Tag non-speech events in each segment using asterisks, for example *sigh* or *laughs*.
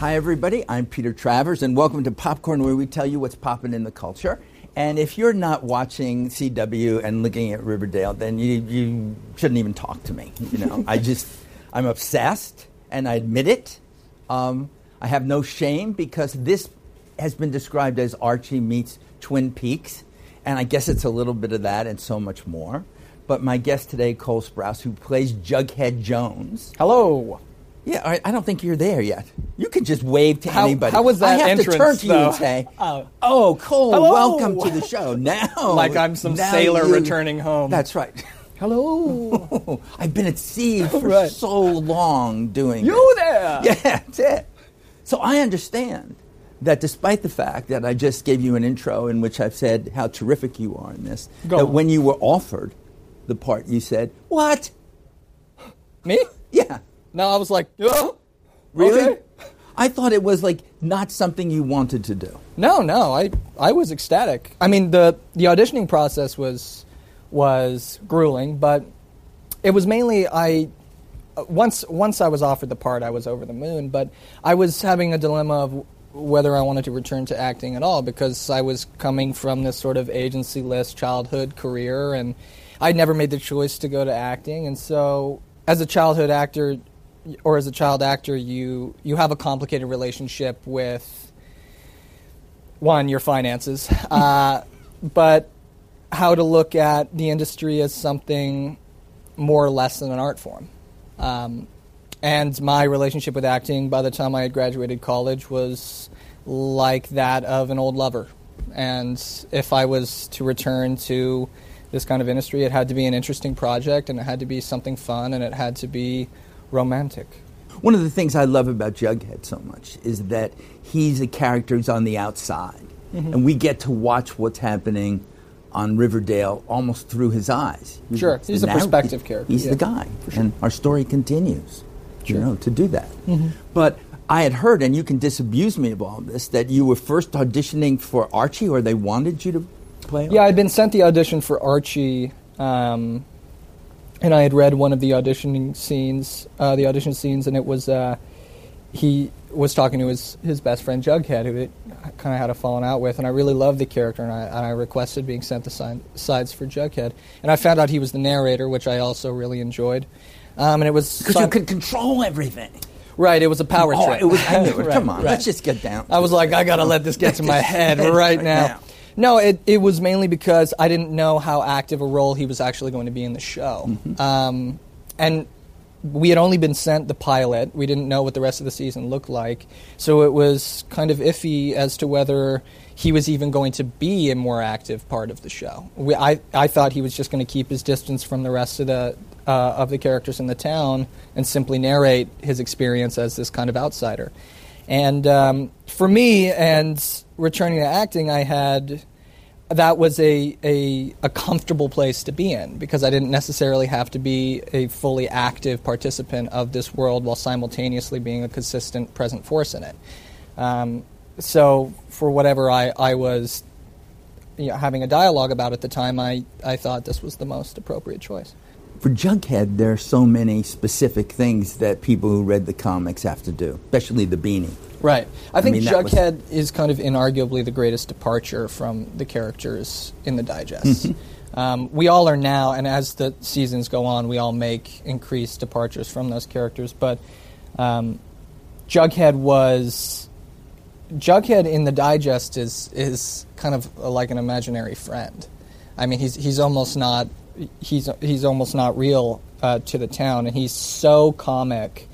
Hi, everybody. I'm Peter Travers, and welcome to Popcorn, where we tell you what's popping in the culture. And if you're not watching CW and looking at Riverdale, then you, you shouldn't even talk to me. You know, *laughs* I just I'm obsessed, and I admit it. Um, I have no shame because this has been described as Archie meets Twin Peaks, and I guess it's a little bit of that and so much more. But my guest today, Cole Sprouse, who plays Jughead Jones. Hello. Yeah, I, I don't think you're there yet. You can just wave to How- anybody. how was that I have to turn entrance, to you and say, *laughs* Oh. "Oh, Cole, Hello." welcome to the show." *laughs* Now, Like I'm some now sailor returning home. That's right. Hello. *laughs* I've been at sea for Right. so long doing you this. there. Yeah, that's it. So I understand that despite the fact that I just gave you an intro in which I've said how terrific you are in this, Go that on. when you were offered the part, you said, "What? Me? Yeah, No, I was like, oh, really?" okay. I thought it was like not something you wanted to do. No, no, I I was ecstatic. I mean, the the auditioning process was was grueling, but it was mainly I once once I was offered the part, I was over the moon. But I was having a dilemma of whether I wanted to return to acting at all because I was coming from this sort of agency-less childhood career, and I'd never made the choice to go to acting. And so, as a childhood actor, or as a child actor, you you have a complicated relationship with one your finances, *laughs* uh, but how to look at the industry as something more or less than an art form. Um, and my relationship with acting by the time I had graduated college was like that of an old lover. And if I was to return to this kind of industry, it had to be an interesting project and it had to be something fun and it had to be romantic. One of the things I love about Jughead so much is that he's a character who's on the outside, Mm-hmm. and we get to watch what's happening on Riverdale almost through his eyes. Sure, he's a narr- perspective character, He's yeah, the guy, and our story continues. Sure. Mm-hmm. know, to do that. But I had heard, and you can disabuse me of all this, that you were first auditioning for Archie, or they wanted you to play. Yeah, I'd been sent the audition for Archie, um, and I had read one of the auditioning scenes, uh, the audition scenes, and it was uh, he was talking to his his best friend Jughead, who it kind of had a falling out with, and I really loved the character, and I, and I requested being sent the sign, sides for Jughead, and I found out he was the narrator, which I also really enjoyed, um, and it was because you could control everything. right. It was a power Oh, trip. it was. I knew it. *laughs* Right, Come on, right. let's just get down. I was like, I gotta let this get to my *laughs* head right Right now. No, it, it was mainly because I didn't know how active a role he was actually going to be in the show. Mm-hmm. Um, and we had only been sent the pilot. We didn't know what the rest of the season looked like. So it was kind of iffy as to whether he was even going to be a more active part of the show. We, I, I thought he was just going to keep his distance from the rest of the, uh, of the characters in the town and simply narrate his experience as this kind of outsider. And um, for me, and returning to acting, I had that was a, a a comfortable place to be in because I didn't necessarily have to be a fully active participant of this world while simultaneously being a consistent present force in it. Um, so for whatever I, I was you know, having a dialogue about at the time, I, I thought this was the most appropriate choice. For Jughead, there are so many specific things that people who read the comics have to do, especially the beanie. Right. I think mean, that was- Jughead is kind of inarguably the greatest departure from the characters in the digest. Mm-hmm. *laughs* um, we all are now, and as the seasons go on, we all make increased departures from those characters. But um, Jughead was. Jughead in the digest is is kind of like an imaginary friend. I mean, he's he's almost not he's he's almost not real uh, to the town, and he's so comic.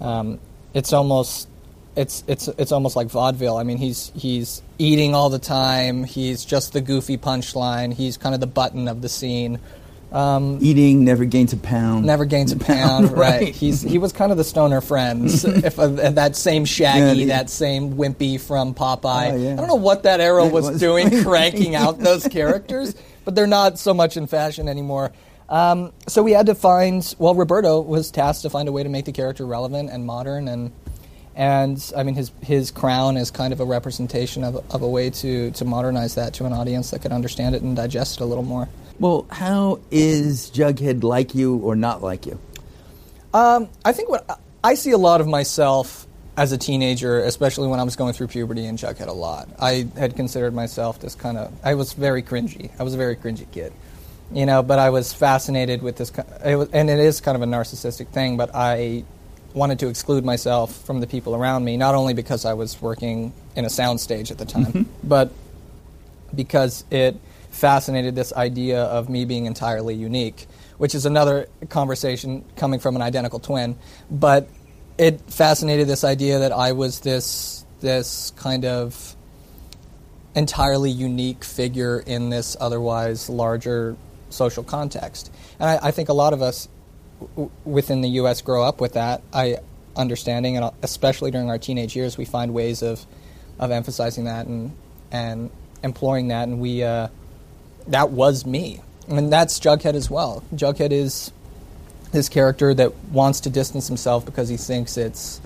Um, it's almost it's it's it's almost like vaudeville. I mean, he's he's eating all the time. He's just the goofy punchline. He's kind of the button of the scene. Um, Eating never gains a pound. never gains a *laughs* pound, *laughs* right. right. He's he was kind of the stoner friends. *laughs* if uh, that same Shaggy, Yeah, that same Wimpy from Popeye. Oh, yeah. I don't know what that era was, was. doing, cranking out those characters, but they're not so much in fashion anymore. Um, so we had to find. Well, Roberto was tasked to find a way to make the character relevant and modern, and and I mean his his crown is kind of a representation of of a way to to modernize that to an audience that could understand it and digest it a little more. Well, how is Jughead like you or not like you? Um, I think what I see a lot of myself as a teenager, especially when I was going through puberty and Chuck had a lot. I had considered myself this kind of. I was very cringy. I was a very cringy kid, you know. But I was fascinated with this, it was, and it is kind of a narcissistic thing. But I wanted to exclude myself from the people around me, not only because I was working in a soundstage at the time, Mm-hmm. but because it fascinated this idea of me being entirely unique, which is another conversation coming from an identical twin. But it fascinated this idea that I was this this kind of entirely unique figure in this otherwise larger social context. And I, I think a lot of us w- within the U.S. grow up with that. I understanding, and especially during our teenage years, we find ways of of emphasizing that and and employing that. And we uh, that was me, and that's Jughead as well. Jughead is this character that wants to distance himself because he thinks it's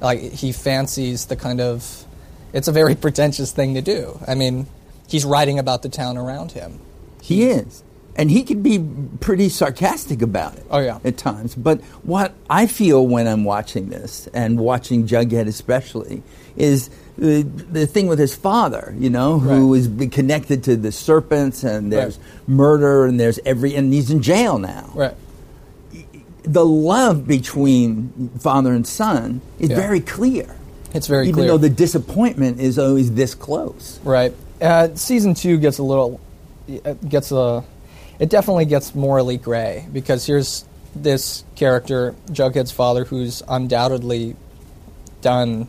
like he fancies the kind of it's a very *laughs* pretentious thing to do. I mean, he's writing about the town around him. He is. And he can be pretty sarcastic about it. Oh, yeah. At times. But what I feel when I'm watching this, and watching Jughead especially, is the, the thing with his father, you know, who Right. is connected to the serpents, and there's Right. murder, and there's every, and he's in jail now. Right. The love between father and son is Yeah. very clear. It's very clear. even clear. though the disappointment is always this close. Right. Uh, season two gets a little, uh, gets a, it definitely gets morally gray because here's this character, Jughead's father, who's undoubtedly done,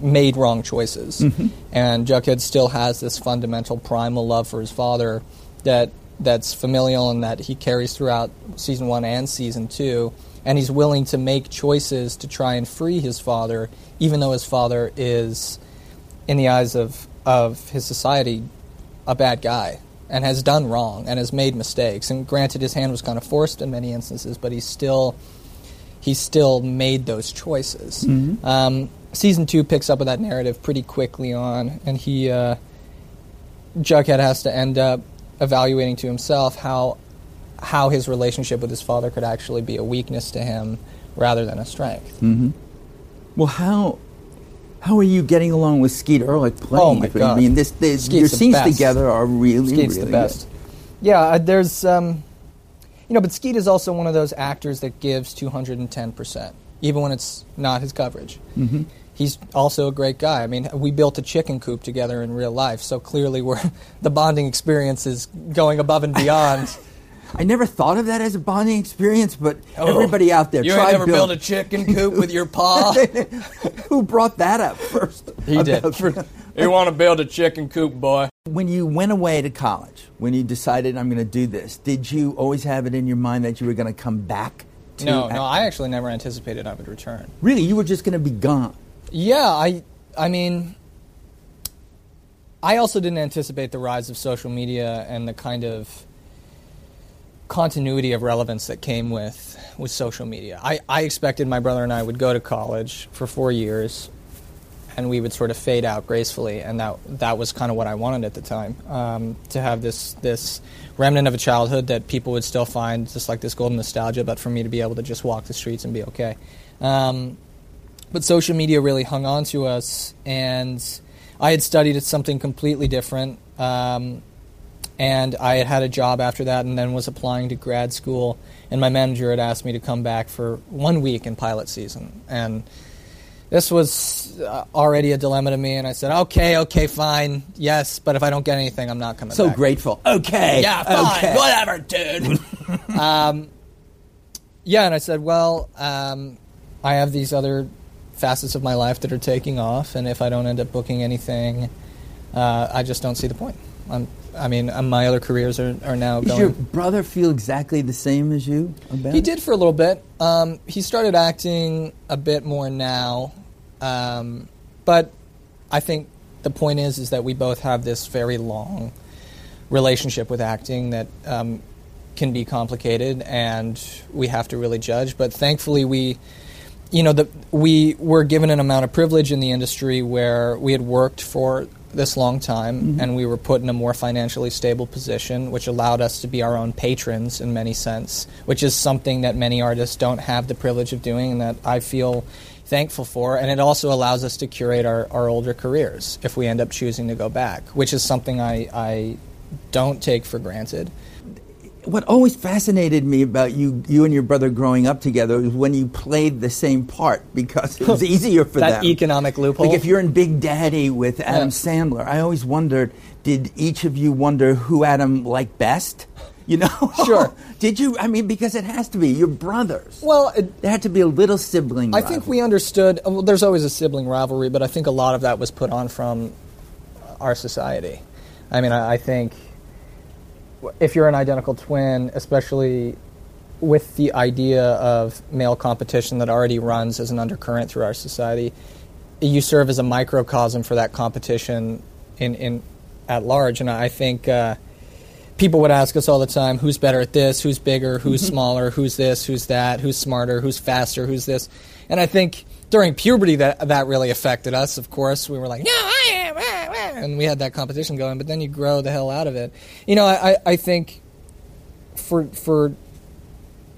made wrong choices, and Jughead still has this fundamental primal love for his father that that's familial and that he carries throughout season one and season two, and he's willing to make choices to try and free his father, even though his father is in the eyes of, of his society, a bad guy and has done wrong and has made mistakes. And granted, his hand was kind of forced in many instances, but he still he still made those choices. Um, season two picks up with that narrative pretty quickly on, and he uh, Jughead has to end up evaluating to himself how how his relationship with his father could actually be a weakness to him rather than a strength. Well, how how are you getting along with Skeet Ulrich playing? Oh, my? God. I mean, this, this your the scenes best. together are really, Skeet's really the best. good. Yeah, uh, there's, um, you know, but Skeet is also one of those actors that gives 210%, even when it's not his coverage. Mm-hmm. He's also a great guy. I mean, we built a chicken coop together in real life, so clearly we're, *laughs* the bonding experience is going above and beyond. *laughs* I never thought of that as a bonding experience, but oh. everybody out there, Oh. You try ain't never build- built a chicken coop with your paw? *laughs* Who brought that up first? He did. You want to build a chicken coop, boy? when you went away to college, when you decided I'm going to do this, did you always have it in your mind that you were going to come back? to No, act- no, I actually never anticipated I would return. really you were just going to be gone. Yeah, I I mean I also didn't anticipate the rise of social media and the kind of continuity of relevance that came with with social media. I, I expected my brother and I would go to college for four years and we would sort of fade out gracefully and that that was kind of what I wanted at the time. Um, to have this this remnant of a childhood that people would still find just like this golden nostalgia, but for me to be able to just walk the streets and be okay. Um, but social media really hung on to us, and I had studied at something completely different. Um, and I had had a job after that, and then was applying to grad school. And my manager had asked me to come back for one week in pilot season, and this was uh, already a dilemma to me. And I said, "Okay, okay, fine, yes, but if I don't get anything, I'm not coming back So back." grateful. Okay. Yeah, fine, okay. whatever, dude. *laughs* um, yeah, and I said, well, um, I have these other facets of my life that are taking off, and if I don't end up booking anything, uh, I just don't see the point. I'm, I mean, um, my other careers are, are now Does going. your brother feel exactly the same as you about He did for a little bit. Um, he started acting a bit more now, um, but I think the point is is that we both have this very long relationship with acting that um, can be complicated, and we have to really judge. But thankfully, we, you know, the, we were given an amount of privilege in the industry where we had worked for this long time, mm-hmm. and we were put in a more financially stable position, which allowed us to be our own patrons in many sense, which is something that many artists don't have the privilege of doing, and that I feel thankful for, and it also allows us to curate our, our older careers if we end up choosing to go back, which is something I, I don't take for granted. What always fascinated me about you, you and your brother growing up together, was when you played the same part because it was easier for that them. economic loophole. Like if you're in Big Daddy with Adam Yeah. Sandler, I always wondered, did each of you wonder who Adam liked best? You know, *laughs* Sure. did you? I mean, because it has to be. You're brothers. well, it, there had to be a little sibling. I think we understood. Uh, well, there's always a sibling rivalry, but I think a lot of that was put on from our society. I mean, I, I think if you're an identical twin, especially with the idea of male competition that already runs as an undercurrent through our society, you serve as a microcosm for that competition in, in at large. And I think uh, people would ask us all the time, "Who's better at this? Who's bigger? Who's smaller? Who's this? Who's that? Who's smarter? Who's faster? Who's this?" And I think during puberty that that really affected us. Of course, we were like, "No, I am," ah, ah," and we had that competition going. But then you grow the hell out of it. You know, I, I, think for for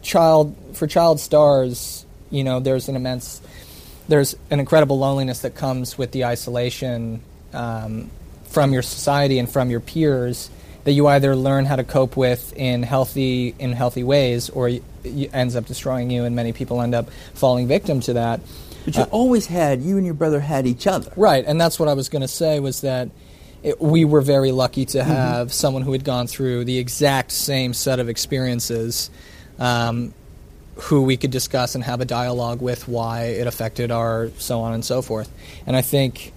child for child stars, you know, there's an immense, there's an incredible loneliness that comes with the isolation um, from your society and from your peers that you either learn how to cope with in healthy in healthy ways, or y- ends up destroying you, and many people end up falling victim to that. But you always had you and your brother had each other. Right, and that's what I was going to say was that it, we were very lucky to have someone who had gone through the exact same set of experiences, um, who we could discuss and have a dialogue with why it affected our so on and so forth. And I think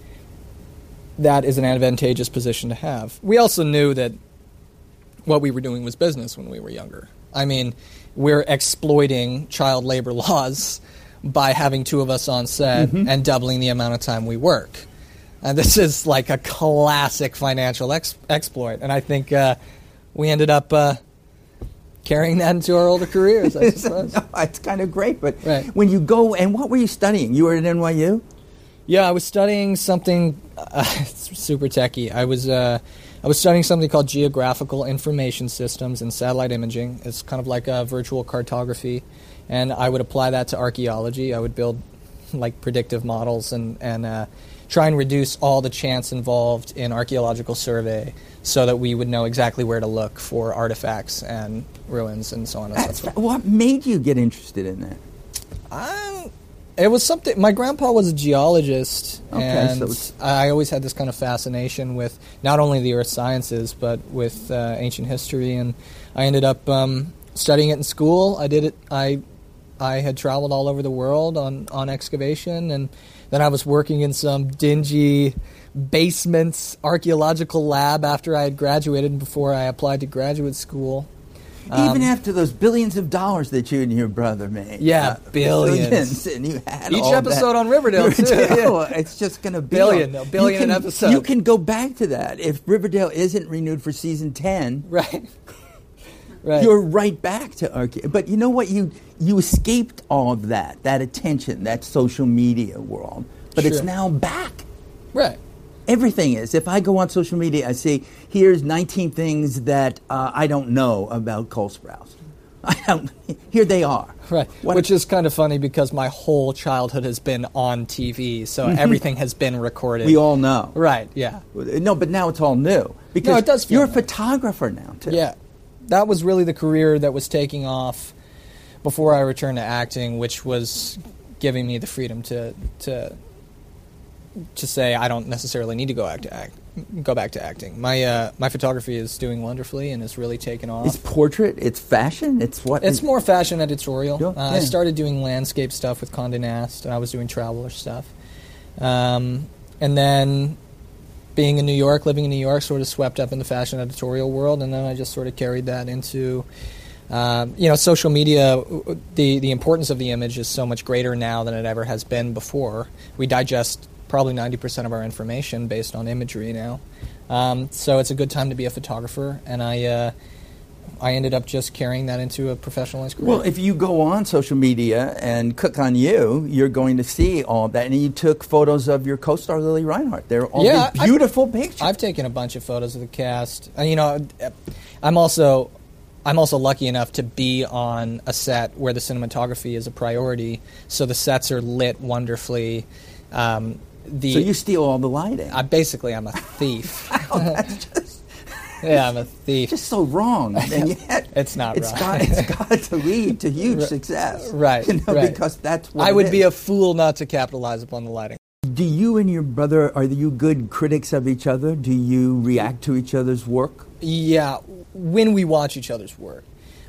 that is an advantageous position to have. We also knew that what we were doing was business when we were younger. I mean, we're exploiting child labor *laughs* laws by having two of us on set and doubling the amount of time we work. And this is like a classic financial ex- exploit. And I think uh, we ended up uh, carrying that into our older careers, I *laughs* suppose. no, it's kind of great. But Right. when you go, and what were you studying? You were at NYU. Yeah, I was studying something uh, *laughs* super techy. I was uh, I was studying something called geographical information systems and satellite imaging. It's kind of like a virtual cartography, and I would apply that to archaeology. I would build like predictive models and and uh, try and reduce all the chance involved in archaeological survey, so that we would know exactly where to look for artifacts and ruins and so on and so forth. what made you get interested in that? Um, it was something. My grandpa was a geologist, Okay, and so I always had this kind of fascination with not only the earth sciences but with uh, ancient history. And I ended up um, studying it in school. I did it. I I had traveled all over the world on on excavation, and then I was working in some dingy basements archaeological lab after I had graduated and before I applied to graduate school. Even after those billions of dollars that you and your brother made. Um, Yeah, billions. and you had Each episode that. on Riverdale, *laughs* too, Riverdale, It's just going to be Billion, on- a billion you can, an episode. You can go back to that if Riverdale isn't renewed for season ten. Right. Right. You're right back to archae. But you know what? You you escaped all of that, that attention, that social media world. But it's now back. right. Everything is. If I go on social media, I see here's 19 things that uh, I don't know about Cole Sprouse. *laughs* I don't. Here they are. Right. What Which is kind of funny because my whole childhood has been on TV, so everything has been recorded. we all know. Right, yeah. No, but now it's all new because it does feel you're a photographer now too. Yeah. That was really the career that was taking off before I returned to acting, which was giving me the freedom to to to say I don't necessarily need to go act, to act go back to acting. My uh, my photography is doing wonderfully and has really taken off. It's portrait. It's fashion. It's what. It's more fashion editorial. Yeah, Uh, I started doing landscape stuff with Condé Nast, and I was doing traveler stuff. Um, and then being in New York, living in New York, sort of swept up in the fashion editorial world, and then I just sort of carried that into. Um, you know, social media. The the importance of the image is so much greater now than it ever has been before. We digest probably ninety percent of our information based on imagery now. Um, so it's a good time to be a photographer, and I uh, I ended up just carrying that into a professionalized career. Well, if you go on social media and click on you, you're going to see all that. And you took photos of your co-star Lili Reinhart. They're all Yeah, beautiful pictures. I've taken a bunch of photos of the cast. And, you know, I'm also I'm also lucky enough to be on a set where the cinematography is a priority, so the sets are lit wonderfully. Um, the So you steal all the lighting. I basically I'm a thief. *laughs* Oh, yeah, I'm a thief. just so wrong. *laughs* And yet, It's not it's right. Got, it's got to lead to *laughs* huge success. Right, You know, right. because that's what I it would be a fool not to capitalize upon the lighting. Do you and your brother are you good critics of each other? Do you react to each other's work? Yeah, when we watch each other's work.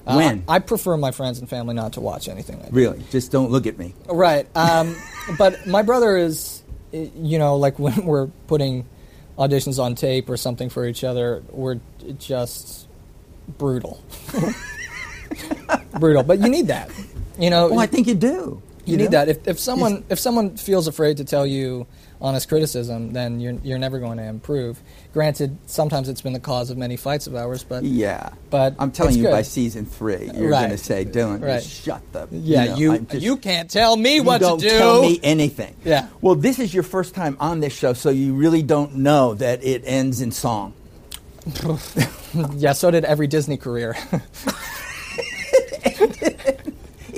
Uh, When? I prefer my friends and family not to watch anything I do. Really? Just don't look at me. Right. Um, but my brother is, you know, like when we're putting auditions on tape or something for each other, we're just brutal. *laughs* brutal. But you need that. You know, Well, I think you do. you, need know? that. If, if someone if someone feels afraid to tell you honest criticism, then you're you're never going to improve. Granted, sometimes it's been the cause of many fights of ours, but Yeah. But I'm telling you, good. by season three, you're Right. going to say, Dylan, Right. just shut the. yeah, know, you just- you can't tell me you what to do. tell me anything. Yeah. Well, this is your first time on this show, so you really don't know that it ends in song. *laughs* Yeah, so did every Disney career. *laughs*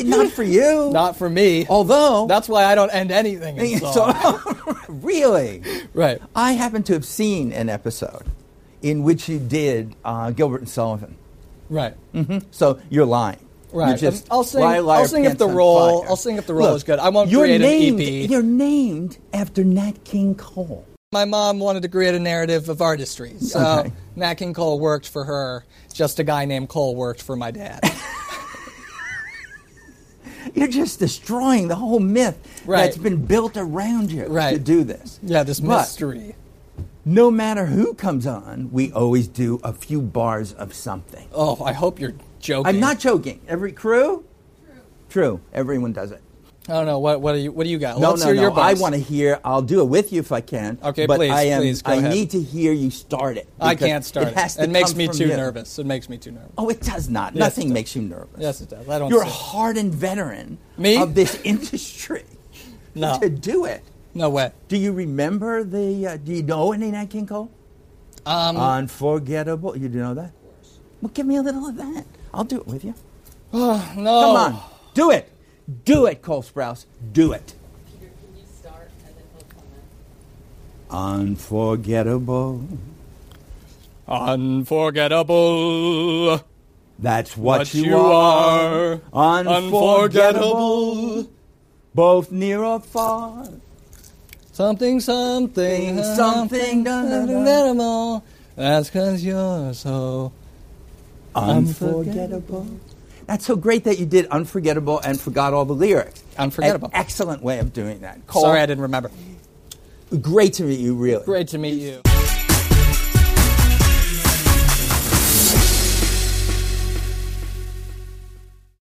Not for you. Not for me. Although. That's why I don't end anything in *laughs* song. so, *laughs* really? right. I happen to have seen an episode in which you did uh, Gilbert and Sullivan. Right. So you're lying. Right. You're just I'll sing- liar, liar, I'll sing if the role-. I'll sing if the role Look, is good. I won't create an named, EP. You're named after Nat King Cole. My mom wanted to create a narrative of artistry. So Okay. Nat King Cole worked for her. Just a guy named Cole worked for my dad. You're just destroying the whole myth Right. that's been built around you Right. to do this. yeah, this But mystery. No matter who comes on, we always do a few bars of something. Oh, I hope you're joking. I'm not joking. Every crew? True. Everyone does it. I don't know. What, what, do, you, what do you got? No, Let's no, hear no. I want to hear. I'll do it with you if I can. Okay, but please, I am, please, go I ahead. need to hear you start it. I can't start It, to it makes me too you. nervous. It makes me too nervous. Oh, it does not. Yes, Nothing does. makes you nervous. Yes, it does. I don't You're a hardened veteran Me? of this *laughs* industry. No. To do it. No way. Do you remember the? Uh, do you know any Nat King Cole? Um, Unforgettable. You do know that? Well, give me a little of that. I'll do it with you. no. Come on, do it. Do it, Cole Sprouse. Do it. Peter, can you start and then he'll comment? Unforgettable. Unforgettable. That's what, What you, you are. are. Unforgettable. Unforgettable. Both near or far. Something, something, Something, unforgettable. That's because you're so. Unforgettable. That's so great that you did Unforgettable and forgot all the lyrics. Unforgettable. An excellent way of doing that. Cole, Sorry, I didn't remember. great to meet you, really. Great to meet you.